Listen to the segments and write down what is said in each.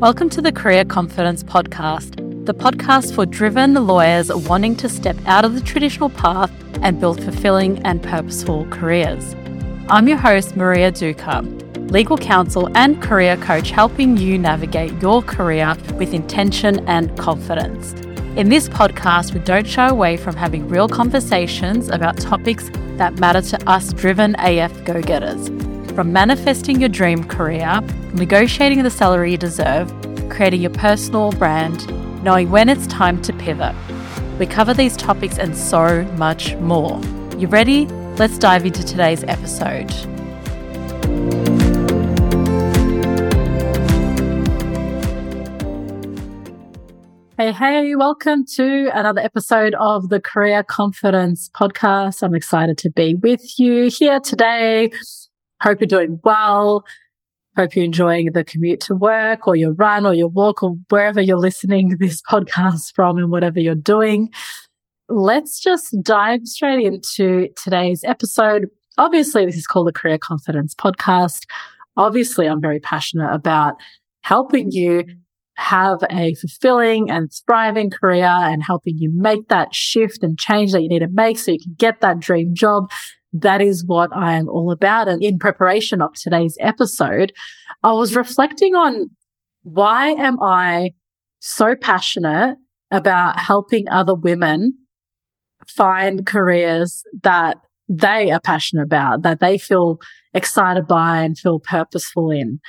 Welcome to the Career Confidence Podcast, the podcast for driven lawyers wanting to step out of the traditional path and build fulfilling and purposeful careers. I'm your host, Marija Duka, legal counsel and career coach, helping you navigate your career with intention and confidence. In this podcast, we don't shy away from having real conversations about topics that matter to us driven AF go getters. From manifesting your dream career, negotiating the salary you deserve, creating your personal brand, knowing when it's time to pivot. We cover these topics and so much more. You ready? Let's dive into today's episode. Hey, hey, welcome to another episode of the Career Confidence Podcast. I'm excited to be with you here today Hope you're doing well. Hope you're enjoying the commute to work or your run or your walk or wherever you're listening to this podcast from and whatever you're doing. Let's just dive straight into today's episode. Obviously, this is called the Career Confidence Podcast. Obviously, I'm very passionate about helping you have a fulfilling and thriving career and helping you make that shift and change that you need to make so you can get that dream job that is what I am all about. And in preparation of today's episode, I was reflecting on why am I so passionate about helping other women find careers that they are passionate about, that they feel excited by and feel purposeful in.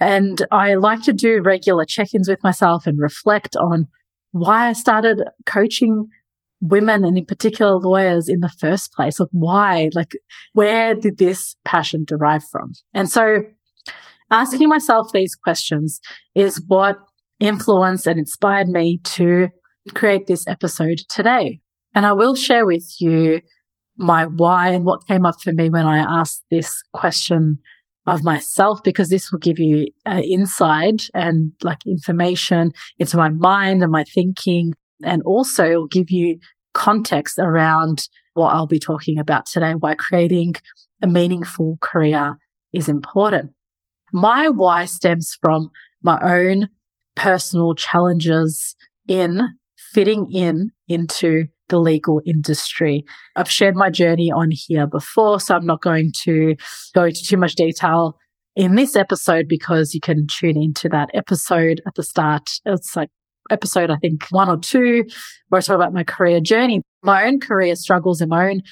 And I like to do regular check-ins with myself and reflect on why I started coaching women and in particular lawyers in the first place? Like why? Like where did this passion derive from? And so asking myself these questions is what influenced and inspired me to create this episode today. And I will share with you my why and what came up for me when I asked this question of myself, because this will give you uh, insight and like information into my mind and my thinking and also give you context around what I'll be talking about today, why creating a meaningful career is important. My why stems from my own personal challenges in fitting in into the legal industry. I've shared my journey on here before, so I'm not going to go into too much detail in this episode because you can tune into that episode at the start. It's like episode, I think one or two, where I talk about my career journey, my own career struggles and my own,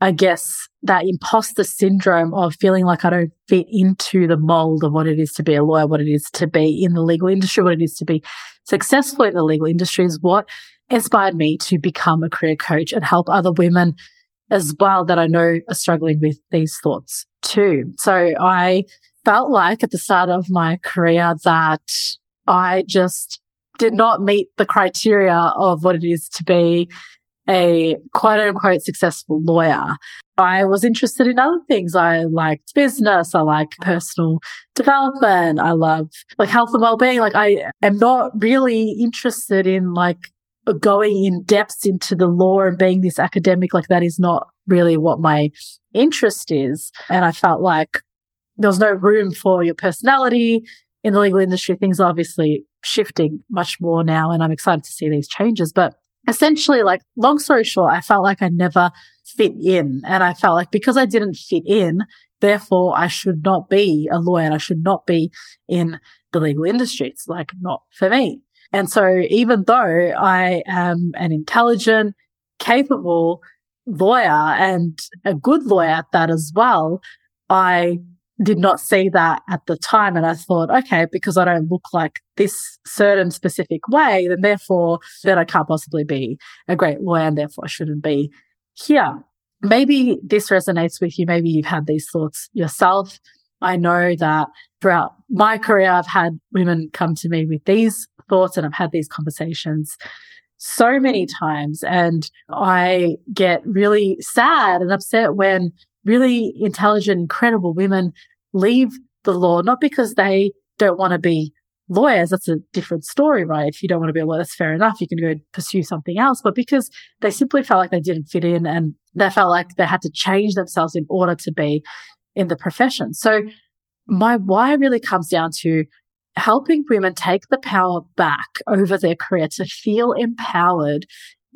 I guess, that imposter syndrome of feeling like I don't fit into the mold of what it is to be a lawyer, what it is to be in the legal industry, what it is to be successful in the legal industry is what inspired me to become a career coach and help other women as well that I know are struggling with these thoughts too. So I felt like at the start of my career that I just did not meet the criteria of what it is to be a quote unquote successful lawyer. I was interested in other things. I liked business. I like personal development. I love like health and well-being. Like I am not really interested in like going in depth into the law and being this academic. Like that is not really what my interest is. And I felt like there was no room for your personality in the legal industry. Things obviously shifting much more now and I'm excited to see these changes. But essentially, like, long story short, I felt like I never fit in. And I felt like because I didn't fit in, therefore I should not be a lawyer and I should not be in the legal industry. It's like not for me. And so even though I am an intelligent, capable lawyer and a good lawyer at that as well, I did not see that at the time. And I thought, okay, because I don't look like this certain specific way, then therefore, then I can't possibly be a great lawyer and therefore I shouldn't be here. Maybe this resonates with you. Maybe you've had these thoughts yourself. I know that throughout my career, I've had women come to me with these thoughts and I've had these conversations so many times. And I get really sad and upset when really intelligent, incredible women leave the law, not because they don't want to be lawyers. That's a different story, right? If you don't want to be a lawyer, that's fair enough. You can go pursue something else, but because they simply felt like they didn't fit in and they felt like they had to change themselves in order to be in the profession. So my why really comes down to helping women take the power back over their career to feel empowered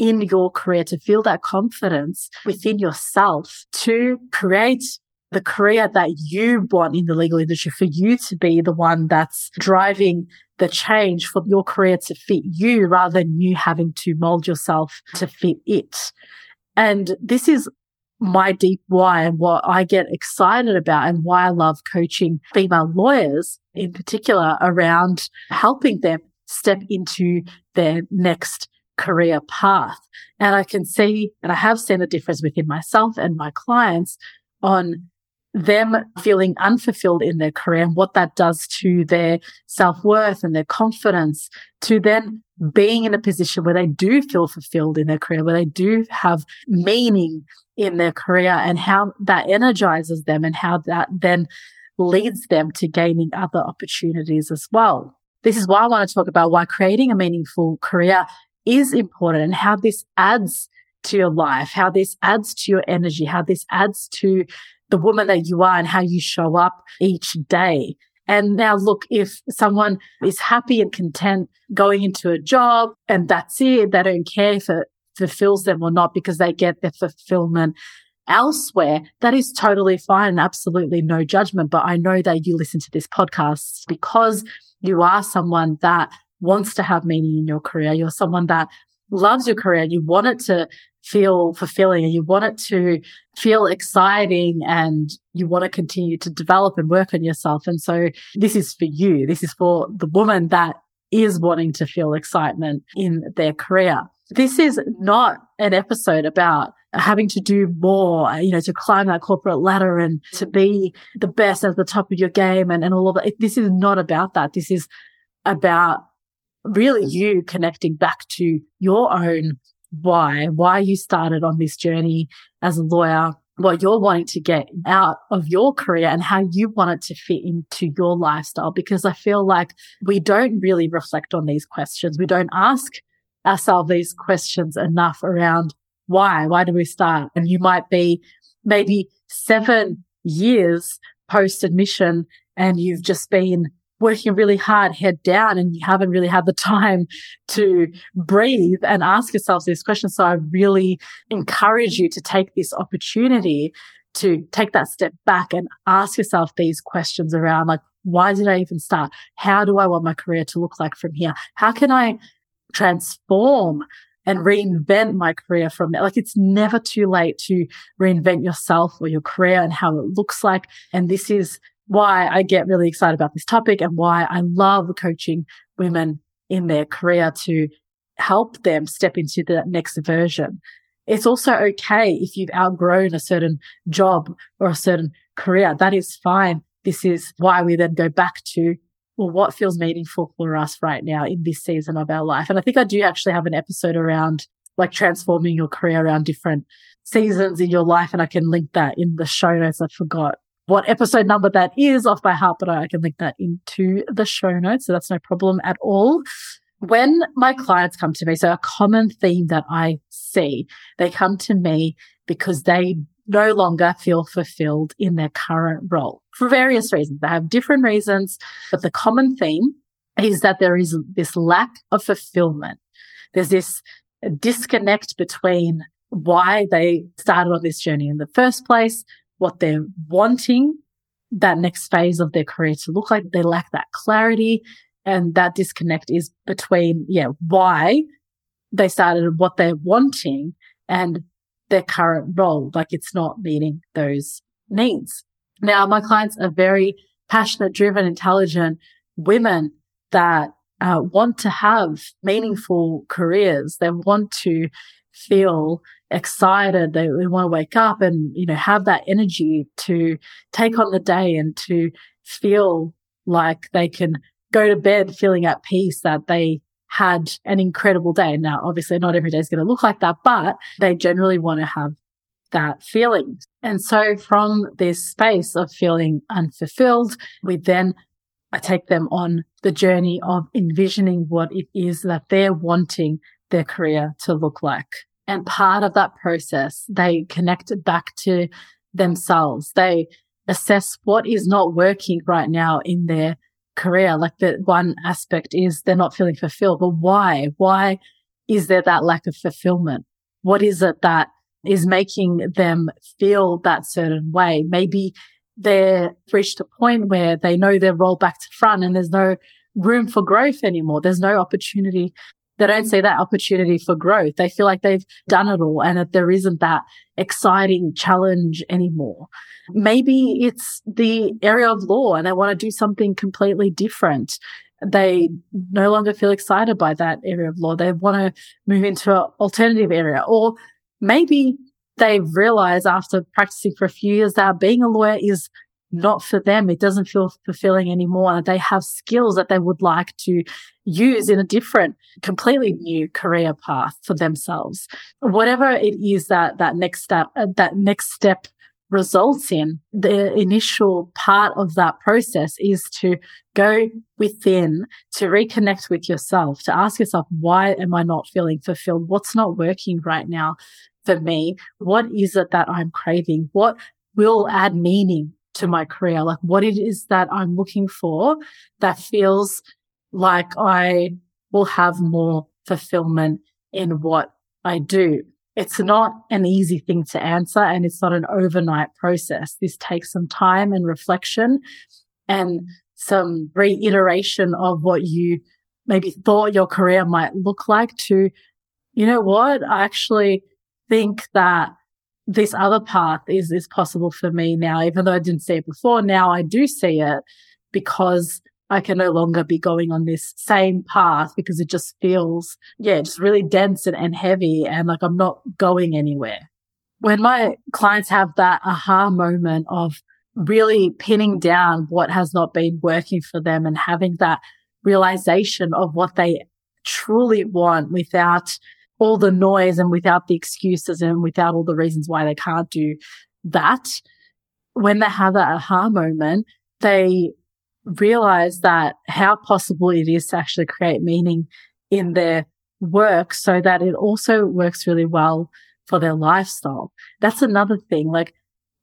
in your career, to feel that confidence within yourself to create the career that you want in the legal industry for you to be the one that's driving the change for your career to fit you rather than you having to mold yourself to fit it. And this is my deep why and what I get excited about and why I love coaching female lawyers in particular around helping them step into their next career path. And I can see, and I have seen a difference within myself and my clients on them feeling unfulfilled in their career and what that does to their self worth and their confidence to then being in a position where they do feel fulfilled in their career, where they do have meaning in their career and how that energizes them and how that then leads them to gaining other opportunities as well. This is why I want to talk about why creating a meaningful career is important and how this adds to your life, how this adds to your energy, how this adds to the woman that you are and how you show up each day. And now look, if someone is happy and content going into a job and that's it, they don't care if it fulfills them or not because they get their fulfillment elsewhere, that is totally fine. Absolutely no judgment. But I know that you listen to this podcast because you are someone that wants to have meaning in your career. You're someone that loves your career you want it to feel fulfilling and you want it to feel exciting and you want to continue to develop and work on yourself. And so this is for you. This is for the woman that is wanting to feel excitement in their career. This is not an episode about having to do more, you know, to climb that corporate ladder and to be the best at the top of your game and, and all of that. This is not about that. This is about really you connecting back to your own why, why you started on this journey as a lawyer, what you're wanting to get out of your career and how you want it to fit into your lifestyle. Because I feel like we don't really reflect on these questions. We don't ask ourselves these questions enough around why, why do we start? And you might be maybe seven years post admission and you've just been working really hard, head down, and you haven't really had the time to breathe and ask yourselves these questions. So I really encourage you to take this opportunity to take that step back and ask yourself these questions around like, why did I even start? How do I want my career to look like from here? How can I transform and reinvent my career from there? Like it's never too late to reinvent yourself or your career and how it looks like. And this is why I get really excited about this topic and why I love coaching women in their career to help them step into the next version. It's also okay if you've outgrown a certain job or a certain career. That is fine. This is why we then go back to, well, what feels meaningful for us right now in this season of our life? And I think I do actually have an episode around like transforming your career around different seasons in your life. And I can link that in the show notes. I forgot what episode number that is off by heart, but I can link that into the show notes. So that's no problem at all. When my clients come to me, so a common theme that I see, they come to me because they no longer feel fulfilled in their current role for various reasons. They have different reasons, but the common theme is that there is this lack of fulfillment. There's this disconnect between why they started on this journey in the first place what they're wanting that next phase of their career to look like. They lack that clarity and that disconnect is between, yeah, why they started what they're wanting and their current role. Like it's not meeting those needs. Now, my clients are very passionate, driven, intelligent women that uh, want to have meaningful careers. They want to feel excited. They, they want to wake up and, you know, have that energy to take on the day and to feel like they can go to bed feeling at peace that they had an incredible day. Now, obviously not every day is going to look like that, but they generally want to have that feeling. And so from this space of feeling unfulfilled, we then I take them on the journey of envisioning what it is that they're wanting their career to look like. And part of that process, they connect it back to themselves. They assess what is not working right now in their career. Like the one aspect is they're not feeling fulfilled, but why? Why is there that lack of fulfillment? What is it that is making them feel that certain way? Maybe they're reached a point where they know they're rolled back to front and there's no room for growth anymore. There's no opportunity. They don't see that opportunity for growth. They feel like they've done it all and that there isn't that exciting challenge anymore. Maybe it's the area of law and they want to do something completely different. They no longer feel excited by that area of law. They want to move into an alternative area or maybe they've realized after practicing for a few years that being a lawyer is not for them. It doesn't feel fulfilling anymore. They have skills that they would like to use in a different, completely new career path for themselves. Whatever it is that that next step, uh, that next step results in, the initial part of that process is to go within, to reconnect with yourself, to ask yourself, why am I not feeling fulfilled? What's not working right now? for me? What is it that I'm craving? What will add meaning to my career? Like what it is that I'm looking for that feels like I will have more fulfillment in what I do. It's not an easy thing to answer and it's not an overnight process. This takes some time and reflection and some reiteration of what you maybe thought your career might look like to, you know what? I actually think that this other path is, is possible for me now, even though I didn't see it before. Now I do see it because I can no longer be going on this same path because it just feels, yeah, just really dense and, and heavy and like I'm not going anywhere. When my clients have that aha moment of really pinning down what has not been working for them and having that realization of what they truly want without all the noise and without the excuses and without all the reasons why they can't do that, when they have that aha moment, they realize that how possible it is to actually create meaning in their work so that it also works really well for their lifestyle. That's another thing. Like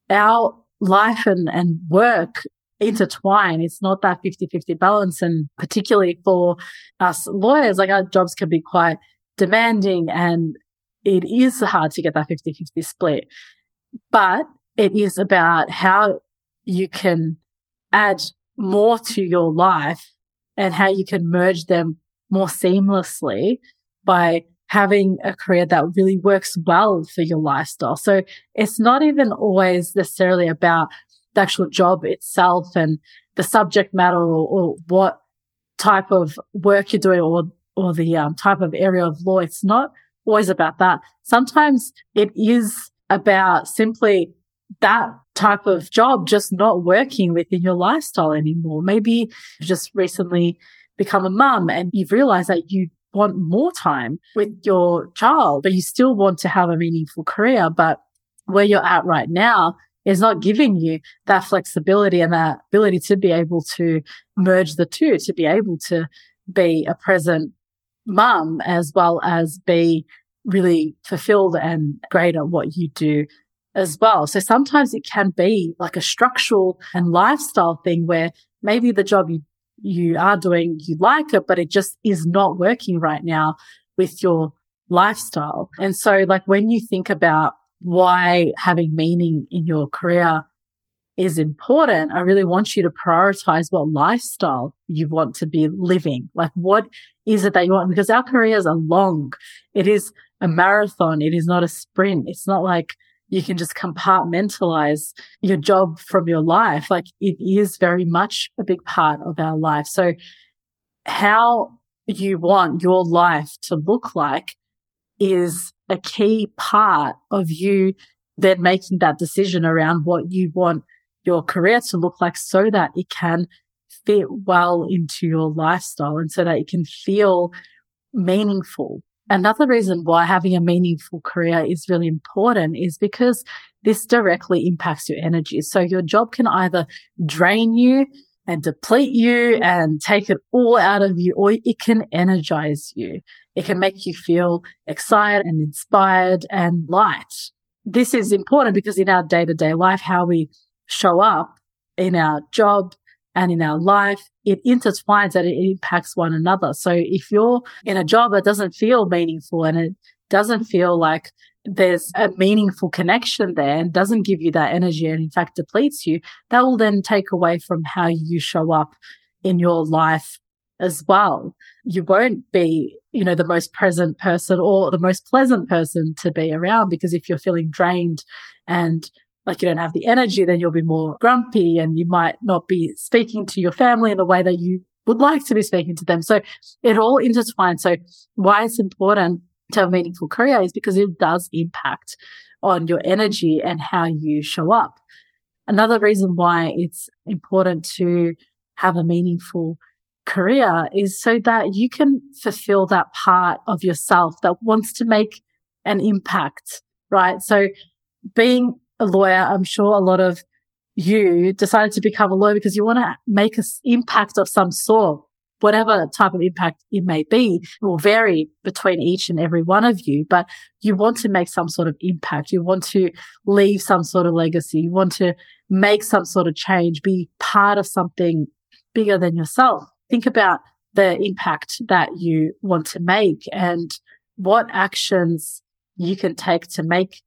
our life and, and work intertwine. It's not that 50 50 balance. And particularly for us lawyers, like our jobs can be quite demanding and it is hard to get that 50 50 split. But it is about how you can add more to your life and how you can merge them more seamlessly by having a career that really works well for your lifestyle. So it's not even always necessarily about the actual job itself and the subject matter or, or what type of work you're doing or or the um, type of area of law. It's not always about that. Sometimes it is about simply that type of job just not working within your lifestyle anymore. Maybe you've just recently become a mum and you've realized that you want more time with your child, but you still want to have a meaningful career. But where you're at right now is not giving you that flexibility and that ability to be able to merge the two, to be able to be a present mum as well as be really fulfilled and great at what you do as well. So sometimes it can be like a structural and lifestyle thing where maybe the job you, you are doing, you like it, but it just is not working right now with your lifestyle. And so like when you think about why having meaning in your career is important, I really want you to prioritize what lifestyle you want to be living. Like what is it that you want? Because our careers are long. It is a marathon. It is not a sprint. It's not like you can just compartmentalize your job from your life. Like it is very much a big part of our life. So how you want your life to look like is a key part of you then making that decision around what you want your career to look like so that it can fit well into your lifestyle and so that it can feel meaningful. Another reason why having a meaningful career is really important is because this directly impacts your energy. So your job can either drain you and deplete you and take it all out of you, or it can energize you. It can make you feel excited and inspired and light. This is important because in our day to day life, how we show up in our job and in our life, it intertwines and it impacts one another. So if you're in a job that doesn't feel meaningful and it doesn't feel like there's a meaningful connection there and doesn't give you that energy and in fact depletes you, that will then take away from how you show up in your life as well. You won't be, you know, the most present person or the most pleasant person to be around because if you're feeling drained and like you don't have the energy, then you'll be more grumpy and you might not be speaking to your family in the way that you would like to be speaking to them. So it all intertwines. So why it's important to have a meaningful career is because it does impact on your energy and how you show up. Another reason why it's important to have a meaningful career is so that you can fulfill that part of yourself that wants to make an impact, right? So being a lawyer, I'm sure a lot of you decided to become a lawyer because you want to make an impact of some sort. Whatever type of impact it may be it will vary between each and every one of you, but you want to make some sort of impact. You want to leave some sort of legacy. You want to make some sort of change, be part of something bigger than yourself. Think about the impact that you want to make and what actions you can take to make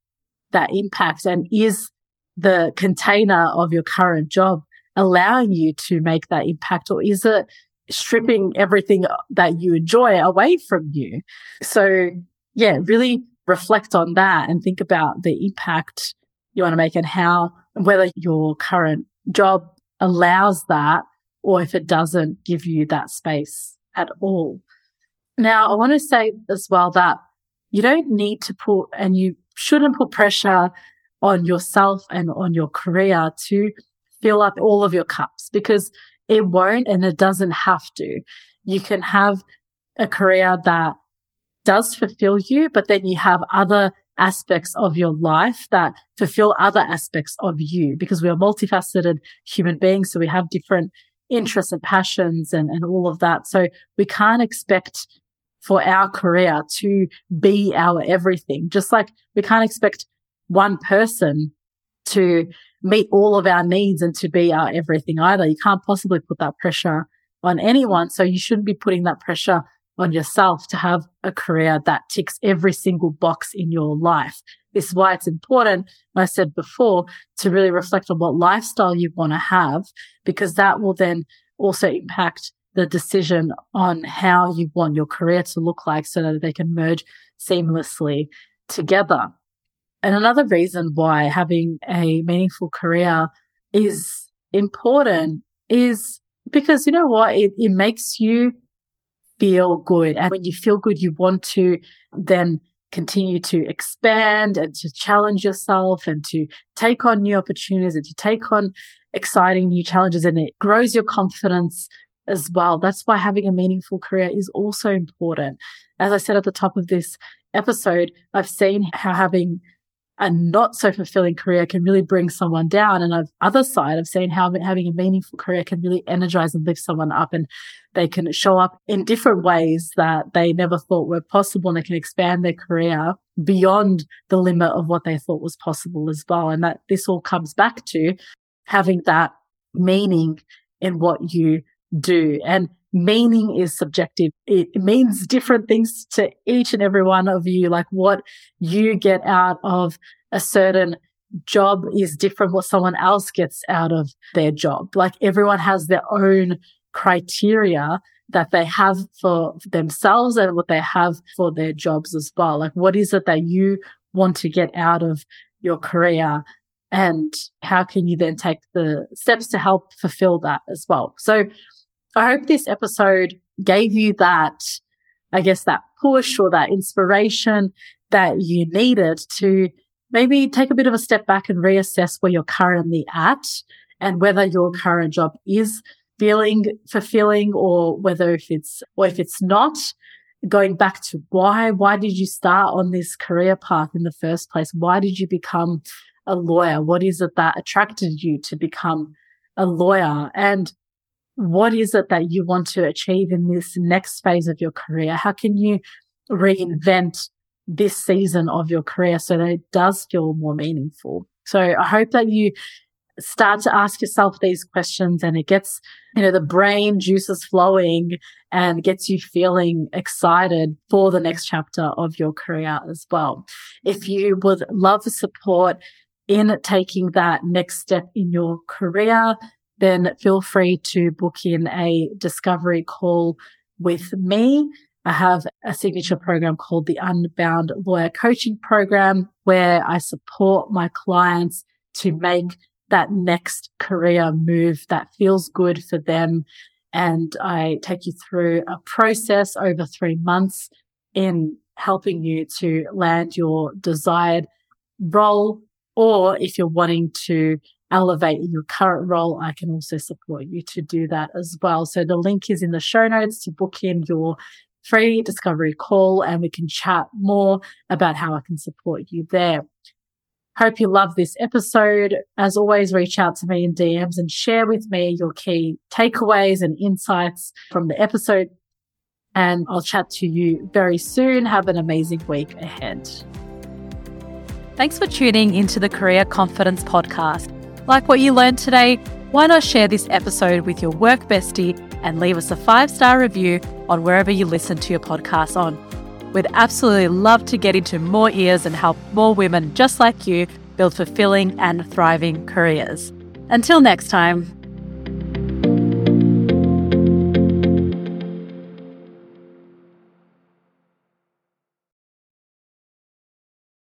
that impact and is the container of your current job allowing you to make that impact or is it stripping everything that you enjoy away from you? So yeah, really reflect on that and think about the impact you want to make and how, whether your current job allows that or if it doesn't give you that space at all. Now, I want to say as well that you don't need to put, and you shouldn't put pressure on yourself and on your career to fill up all of your cups because it won't and it doesn't have to. You can have a career that does fulfill you, but then you have other aspects of your life that fulfill other aspects of you because we are multifaceted human beings. So we have different interests and passions and, and all of that. So we can't expect for our career to be our everything. Just like we can't expect one person to meet all of our needs and to be our everything either. You can't possibly put that pressure on anyone. So you shouldn't be putting that pressure on yourself to have a career that ticks every single box in your life. This is why it's important, I said before, to really reflect on what lifestyle you want to have, because that will then also impact the decision on how you want your career to look like so that they can merge seamlessly together. And another reason why having a meaningful career is important is because you know what? It, it makes you feel good. And when you feel good, you want to then continue to expand and to challenge yourself and to take on new opportunities and to take on exciting new challenges and it grows your confidence as well. That's why having a meaningful career is also important. As I said at the top of this episode, I've seen how having a not so fulfilling career can really bring someone down. And the other side, I've seen how having a meaningful career can really energize and lift someone up and they can show up in different ways that they never thought were possible and they can expand their career beyond the limit of what they thought was possible as well. And that this all comes back to having that meaning in what you do. And meaning is subjective. It means different things to each and every one of you. Like what you get out of a certain job is different what someone else gets out of their job. Like everyone has their own criteria that they have for themselves and what they have for their jobs as well. Like what is it that you want to get out of your career and how can you then take the steps to help fulfill that as well? So I hope this episode gave you that, I guess, that push or that inspiration that you needed to maybe take a bit of a step back and reassess where you're currently at and whether your current job is feeling fulfilling or whether if it's, or if it's not going back to why, why did you start on this career path in the first place? Why did you become a lawyer? What is it that attracted you to become a lawyer? And what is it that you want to achieve in this next phase of your career? How can you reinvent this season of your career so that it does feel more meaningful? So I hope that you start to ask yourself these questions and it gets, you know, the brain juices flowing and gets you feeling excited for the next chapter of your career as well. If you would love support in taking that next step in your career, then feel free to book in a discovery call with me. I have a signature program called the Unbound Lawyer Coaching Program where I support my clients to make that next career move that feels good for them. And I take you through a process over three months in helping you to land your desired role. Or if you're wanting to elevate in your current role, I can also support you to do that as well. So the link is in the show notes to book in your free discovery call and we can chat more about how I can support you there. Hope you love this episode. As always, reach out to me in DMs and share with me your key takeaways and insights from the episode. And I'll chat to you very soon. Have an amazing week ahead. Thanks for tuning into the Career Confidence Podcast. Like what you learned today, why not share this episode with your work bestie and leave us a five star review on wherever you listen to your podcast on? We'd absolutely love to get into more ears and help more women just like you build fulfilling and thriving careers. Until next time.